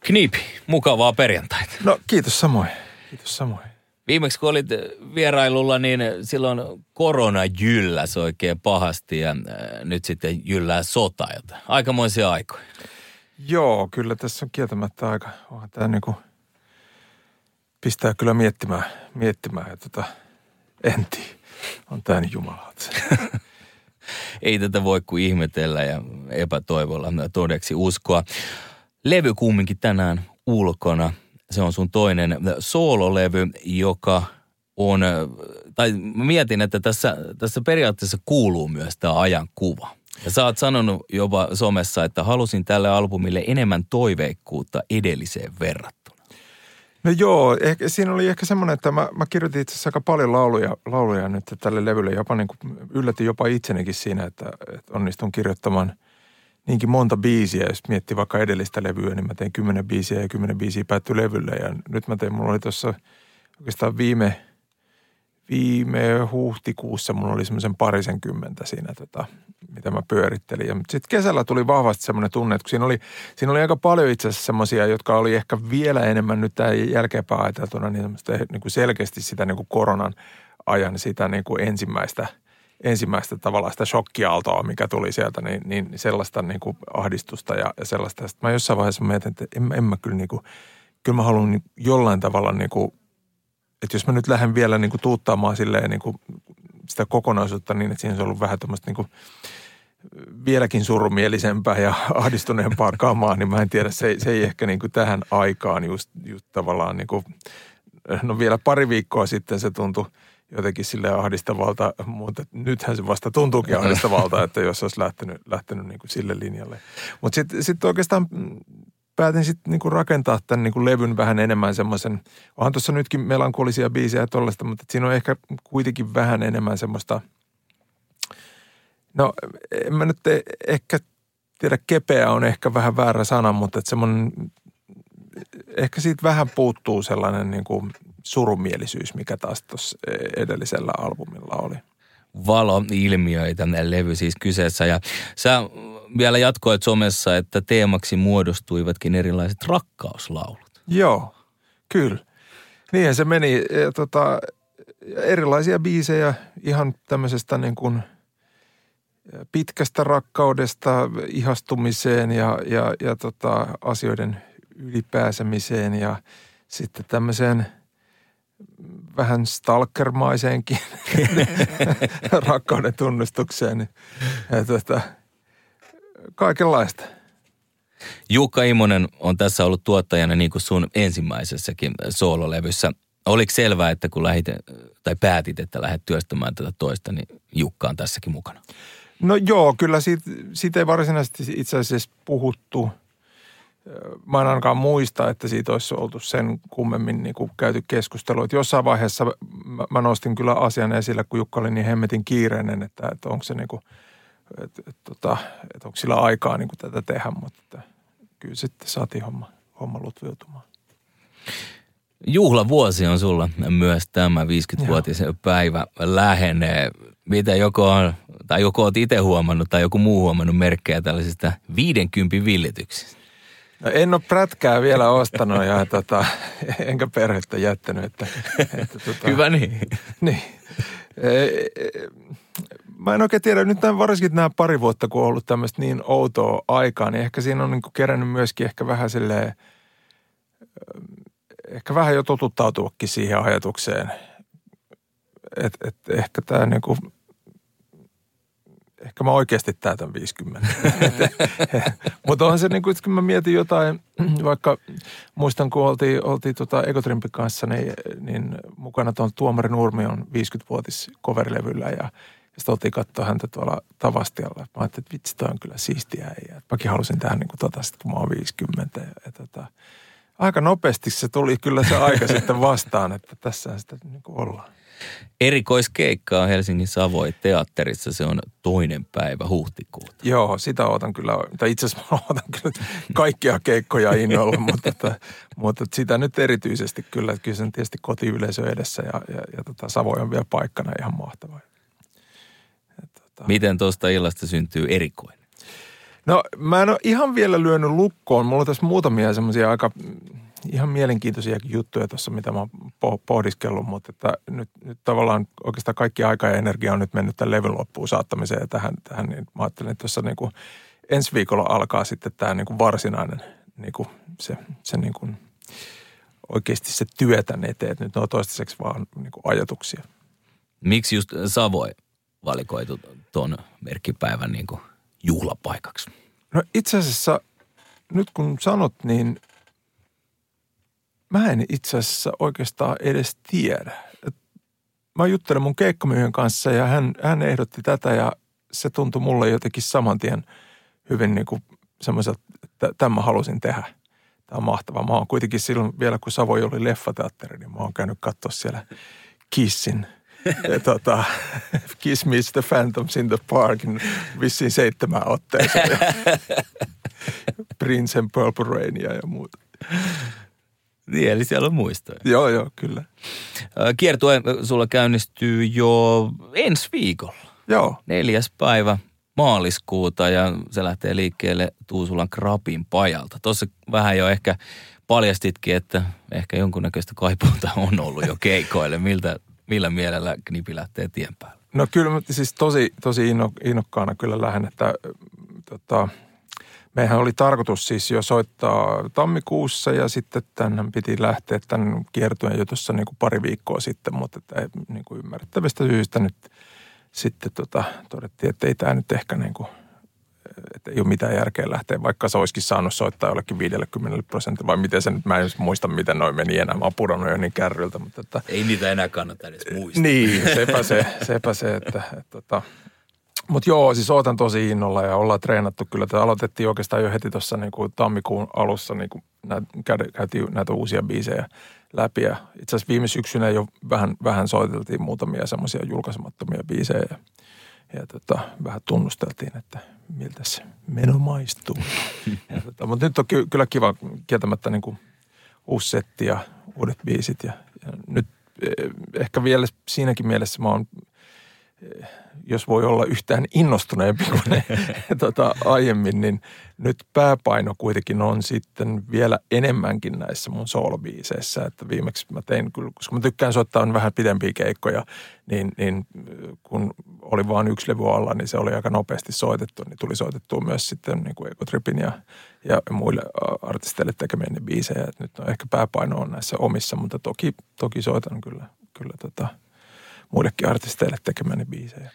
Kniipi, mukavaa perjantaita. No kiitos samoin. Kiitos samoin. Viimeksi kun olit vierailulla, niin silloin korona jylläs oikein pahasti ja äh, nyt sitten jyllää sota. Aikamoisia aikoja. Joo, kyllä tässä on kieltämättä aika, onhan tämä niinku, pistää kyllä miettimään, miettimään ja tota, enti, on tämä niin jumalat. Ei tätä voi kuin ihmetellä ja epätoivolla todeksi uskoa. Levy kumminkin tänään ulkona. Se on sun toinen soololevy, joka on, tai mietin, että tässä, tässä periaatteessa kuuluu myös tämä ajankuva. Ja sä oot sanonut jopa somessa, että halusin tälle albumille enemmän toiveikkuutta edelliseen verrattuna. No joo, ehkä, siinä oli ehkä semmoinen, että mä, mä kirjoitin itse asiassa aika paljon lauluja, lauluja nyt tälle levylle. Jopa niin kuin, yllätin jopa itsenikin siinä, että, että onnistun kirjoittamaan niinkin monta biisiä. Jos miettii vaikka edellistä levyä, niin mä tein kymmenen biisiä ja kymmenen biisiä päättyi levylle. Ja nyt mä tein, mulla oli tuossa oikeastaan viime – viime huhtikuussa mulla oli semmoisen parisen kymmentä siinä, tota, mitä mä pyörittelin. Ja sitten kesällä tuli vahvasti semmoinen tunne, että kun siinä oli, siinä oli aika paljon itse asiassa semmoisia, jotka oli ehkä vielä enemmän nyt tämän jälkeenpäin ajateltuna, niin, niin kuin selkeästi sitä niin kuin koronan ajan sitä niin kuin ensimmäistä, ensimmäistä tavallaan sitä shokkiaaltoa, mikä tuli sieltä, niin, niin sellaista niin kuin ahdistusta ja, ja sellaista. Sitten mä jossain vaiheessa mietin, että en, en mä kyllä niin kuin, kyllä mä haluan niin jollain tavalla niin kuin että jos mä nyt lähden vielä niin kuin tuuttaamaan silleen niin kuin sitä kokonaisuutta niin, että siinä on ollut vähän tämmöistä niin kuin vieläkin surumielisempää ja ahdistuneempaa kamaa, niin mä en tiedä, se, se ei ehkä niin kuin tähän aikaan just, just tavallaan niin kuin, no vielä pari viikkoa sitten se tuntui jotenkin sille ahdistavalta, mutta nythän se vasta tuntuukin ahdistavalta, että jos olisi lähtenyt, lähtenyt niin kuin sille linjalle. Mutta sitten sit oikeastaan päätin sitten niinku rakentaa tämän niinku levyn vähän enemmän semmoisen, onhan tuossa nytkin melankolisia biisejä ja tollaista, mutta siinä on ehkä kuitenkin vähän enemmän semmoista, no en mä nyt ehkä tiedä, kepeä on ehkä vähän väärä sana, mutta että semmoinen, ehkä siitä vähän puuttuu sellainen niinku surumielisyys, mikä taas tuossa edellisellä albumilla oli valoilmiöitä levy siis kyseessä. Ja sä vielä jatkoit somessa, että teemaksi muodostuivatkin erilaiset rakkauslaulut. Joo, kyllä. Niinhän se meni. Ja, tota, erilaisia biisejä ihan tämmöisestä niin kuin pitkästä rakkaudesta ihastumiseen ja, ja, ja tota, asioiden ylipääsemiseen ja sitten tämmöiseen vähän stalkermaiseenkin rakkauden tunnustukseen. Ja tota, kaikenlaista. Jukka Imonen on tässä ollut tuottajana niin kuin sun ensimmäisessäkin soololevyssä. Oliko selvää, että kun lähit, tai päätit, että lähdet työstämään tätä toista, niin Jukka on tässäkin mukana? No joo, kyllä siitä, siitä ei varsinaisesti itse asiassa puhuttu. Mä en ainakaan muista, että siitä olisi oltu sen kummemmin niin kuin käyty keskustelua. Että jossain vaiheessa mä, mä nostin kyllä asian esille, kun Jukka oli niin hemmetin kiireinen, että, että onko se niin kuin – että et, tota, et onko sillä aikaa niin kuin tätä tehdä, mutta että kyllä sitten saatiin homma, homma lutviutumaan. Juhlavuosi on sulla myös tämä 50-vuotisen päivä lähenee. Mitä joko on, tai joko olet itse huomannut tai joku muu huomannut merkkejä tällaisista 50 villityksistä? No en ole prätkää vielä ostanut ja tota, enkä perhettä jättänyt. Että, että, tota, Hyvä niin. Niin. E, e, mä en oikein tiedä, nyt tämän, varsinkin nämä pari vuotta, kun on ollut tämmöistä niin outoa aikaa, niin ehkä siinä on niin kerännyt myöskin ehkä vähän silleen, ehkä vähän jo totuttautuakin siihen ajatukseen, että et ehkä tämä niin kuin, ehkä mä oikeasti täytän 50. Mutta onhan se niin kuin, kun mä mietin jotain, vaikka muistan kun oltiin, oltiin tota Egotrimpin kanssa, niin, niin mukana tuon Tuomari Nurmi on 50-vuotis coverlevyllä ja Sitten oltiin katsoa häntä tuolla Tavastialla. Mä ajattelin, että vitsi, toi on kyllä siistiä äijä. Mäkin halusin tehdä niin kuin tota kun mä oon 50. Ja, ja tota, aika nopeasti se tuli kyllä se aika sitten vastaan, että tässä sitä niin kuin ollaan. Erikoiskeikka on Helsingin Savoi teatterissa. Se on toinen päivä huhtikuuta. Joo, sitä odotan kyllä, tai itse asiassa odotan kyllä kaikkia keikkoja innolla, mutta, että, mutta sitä nyt erityisesti kyllä, että kyllä sen tietysti kotiyleisö edessä ja, ja, ja tota, Savoi on vielä paikkana ihan mahtava. tota. Miten tuosta illasta syntyy erikoinen? No mä en ole ihan vielä lyönyt lukkoon. Mulla on tässä muutamia semmoisia aika ihan mielenkiintoisia juttuja tuossa, mitä mä oon pohdiskellut, mutta että nyt, nyt tavallaan oikeastaan kaikki aika ja energia on nyt mennyt tämän levyn loppuun saattamiseen ja tähän, tähän niin mä ajattelin, että tuossa niin kuin ensi viikolla alkaa sitten tämä niin kuin varsinainen niin kuin se, se niin kuin oikeasti se työ tänne eteen, että nyt ne on toistaiseksi vaan niin kuin ajatuksia. Miksi just Savoi valikoitu tuon merkkipäivän niin kuin juhlapaikaksi? No itse asiassa nyt kun sanot, niin mä en itse asiassa oikeastaan edes tiedä. Et mä juttelin mun keikkamyyjän kanssa ja hän, hän ehdotti tätä ja se tuntui mulle jotenkin saman tien hyvin niin kuin semmoiselta, että tämän mä halusin tehdä. Tämä on mahtavaa. Mä oon kuitenkin silloin vielä, kun Savoi oli leffateatteri, niin mä oon käynyt katsoa siellä Kissin ja tota, Kiss Me the Phantoms in the Parkin vissiin seitsemän otteeseen. Prince and Purple Rainia ja muuta. Niin, eli siellä on muistoja. Joo, joo, kyllä. Kiertue sulla käynnistyy jo ensi viikolla. Joo. Neljäs päivä maaliskuuta ja se lähtee liikkeelle Tuusulan Krapin pajalta. Tuossa vähän jo ehkä paljastitkin, että ehkä jonkunnäköistä kaipuuta on ollut jo keikoille. Miltä, millä mielellä Knipi lähtee tien päälle? No kyllä siis tosi, tosi innokkaana kyllä lähden, että tota, Mehän oli tarkoitus siis jo soittaa tammikuussa ja sitten tämän piti lähteä tämän kiertueen jo tuossa niin kuin pari viikkoa sitten, mutta että niin kuin ymmärrettävistä syistä nyt sitten tota, todettiin, että ei tämä nyt ehkä niin kuin, että ei ole mitään järkeä lähteä, vaikka se olisikin saanut soittaa jollekin 50 prosentilla, vai miten se nyt, mä en muista, miten noin meni enää, mä oon jo niin kärryltä. Mutta että, ei niitä enää kannata edes muistaa. Niin, sepä se, sepä se että, että, että tota, mutta joo, siis ootan tosi innolla ja ollaan treenattu kyllä. Tätä aloitettiin oikeastaan jo heti tuossa niin kuin tammikuun alussa, niin kuin käytiin näitä uusia biisejä läpi. Ja itse asiassa viime syksynä jo vähän, vähän soiteltiin muutamia semmoisia julkaisemattomia biisejä ja, ja tota, vähän tunnusteltiin, että miltä se meno maistuu. tota, mutta nyt on ky- kyllä kiva kieltämättä niin kuin uusi setti ja uudet biisit ja, ja nyt eh, ehkä vielä siinäkin mielessä mä oon – jos voi olla yhtään innostuneempi kuin ne, tota, aiemmin, niin nyt pääpaino kuitenkin on sitten vielä enemmänkin näissä mun soolobiiseissä. Että viimeksi mä tein, koska mä tykkään soittaa vähän pidempiä keikkoja, niin, niin kun oli vain yksi levy alla, niin se oli aika nopeasti soitettu. Niin tuli soitettua myös sitten niin kuin Ecotripin ja, ja muille artisteille tekemien biisejä. Että nyt on ehkä pääpaino on näissä omissa, mutta toki, toki soitan kyllä, kyllä tota, muillekin artisteille tekemäni biisejä.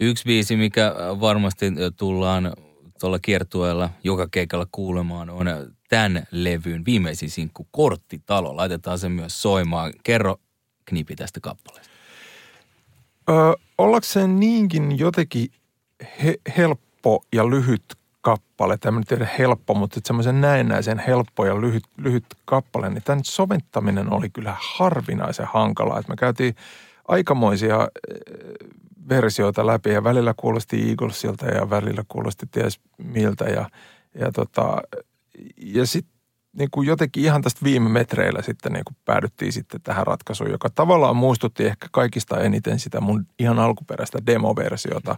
Yksi biisi, mikä varmasti tullaan tuolla kiertueella joka keikalla kuulemaan, on tämän levyn viimeisin sinkku Korttitalo. Laitetaan se myös soimaan. Kerro knipi tästä kappaleesta. Öö, ollakseen niinkin jotenkin he, helppo ja lyhyt kappale, tämä nyt ei helppo, mutta semmoisen näennäisen helppo ja lyhyt, lyhyt kappale, niin tämän sovittaminen oli kyllä harvinaisen hankalaa. Että me käytiin aikamoisia versioita läpi ja välillä kuulosti Eaglesilta ja välillä kuulosti ties miltä ja, ja, tota, ja sitten niin kuin jotenkin ihan tästä viime metreillä sitten niin kuin päädyttiin sitten tähän ratkaisuun, joka tavallaan muistutti ehkä kaikista eniten sitä mun ihan alkuperäistä demoversiota.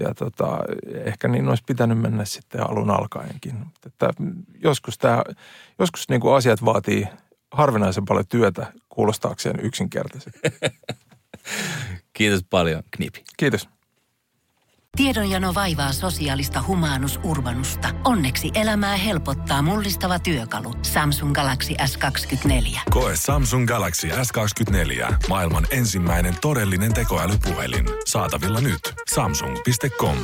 Ja tota, ehkä niin olisi pitänyt mennä sitten alun alkaenkin. Että joskus, tämä, joskus niin kuin asiat vaatii harvinaisen paljon työtä kuulostaakseen yksinkertaisesti. Kiitos paljon, Knipi. Kiitos. Tiedonjano vaivaa sosiaalista humanus urbanusta. Onneksi elämää helpottaa mullistava työkalu. Samsung Galaxy S24. Koe Samsung Galaxy S24. Maailman ensimmäinen todellinen tekoälypuhelin. Saatavilla nyt. Samsung.com.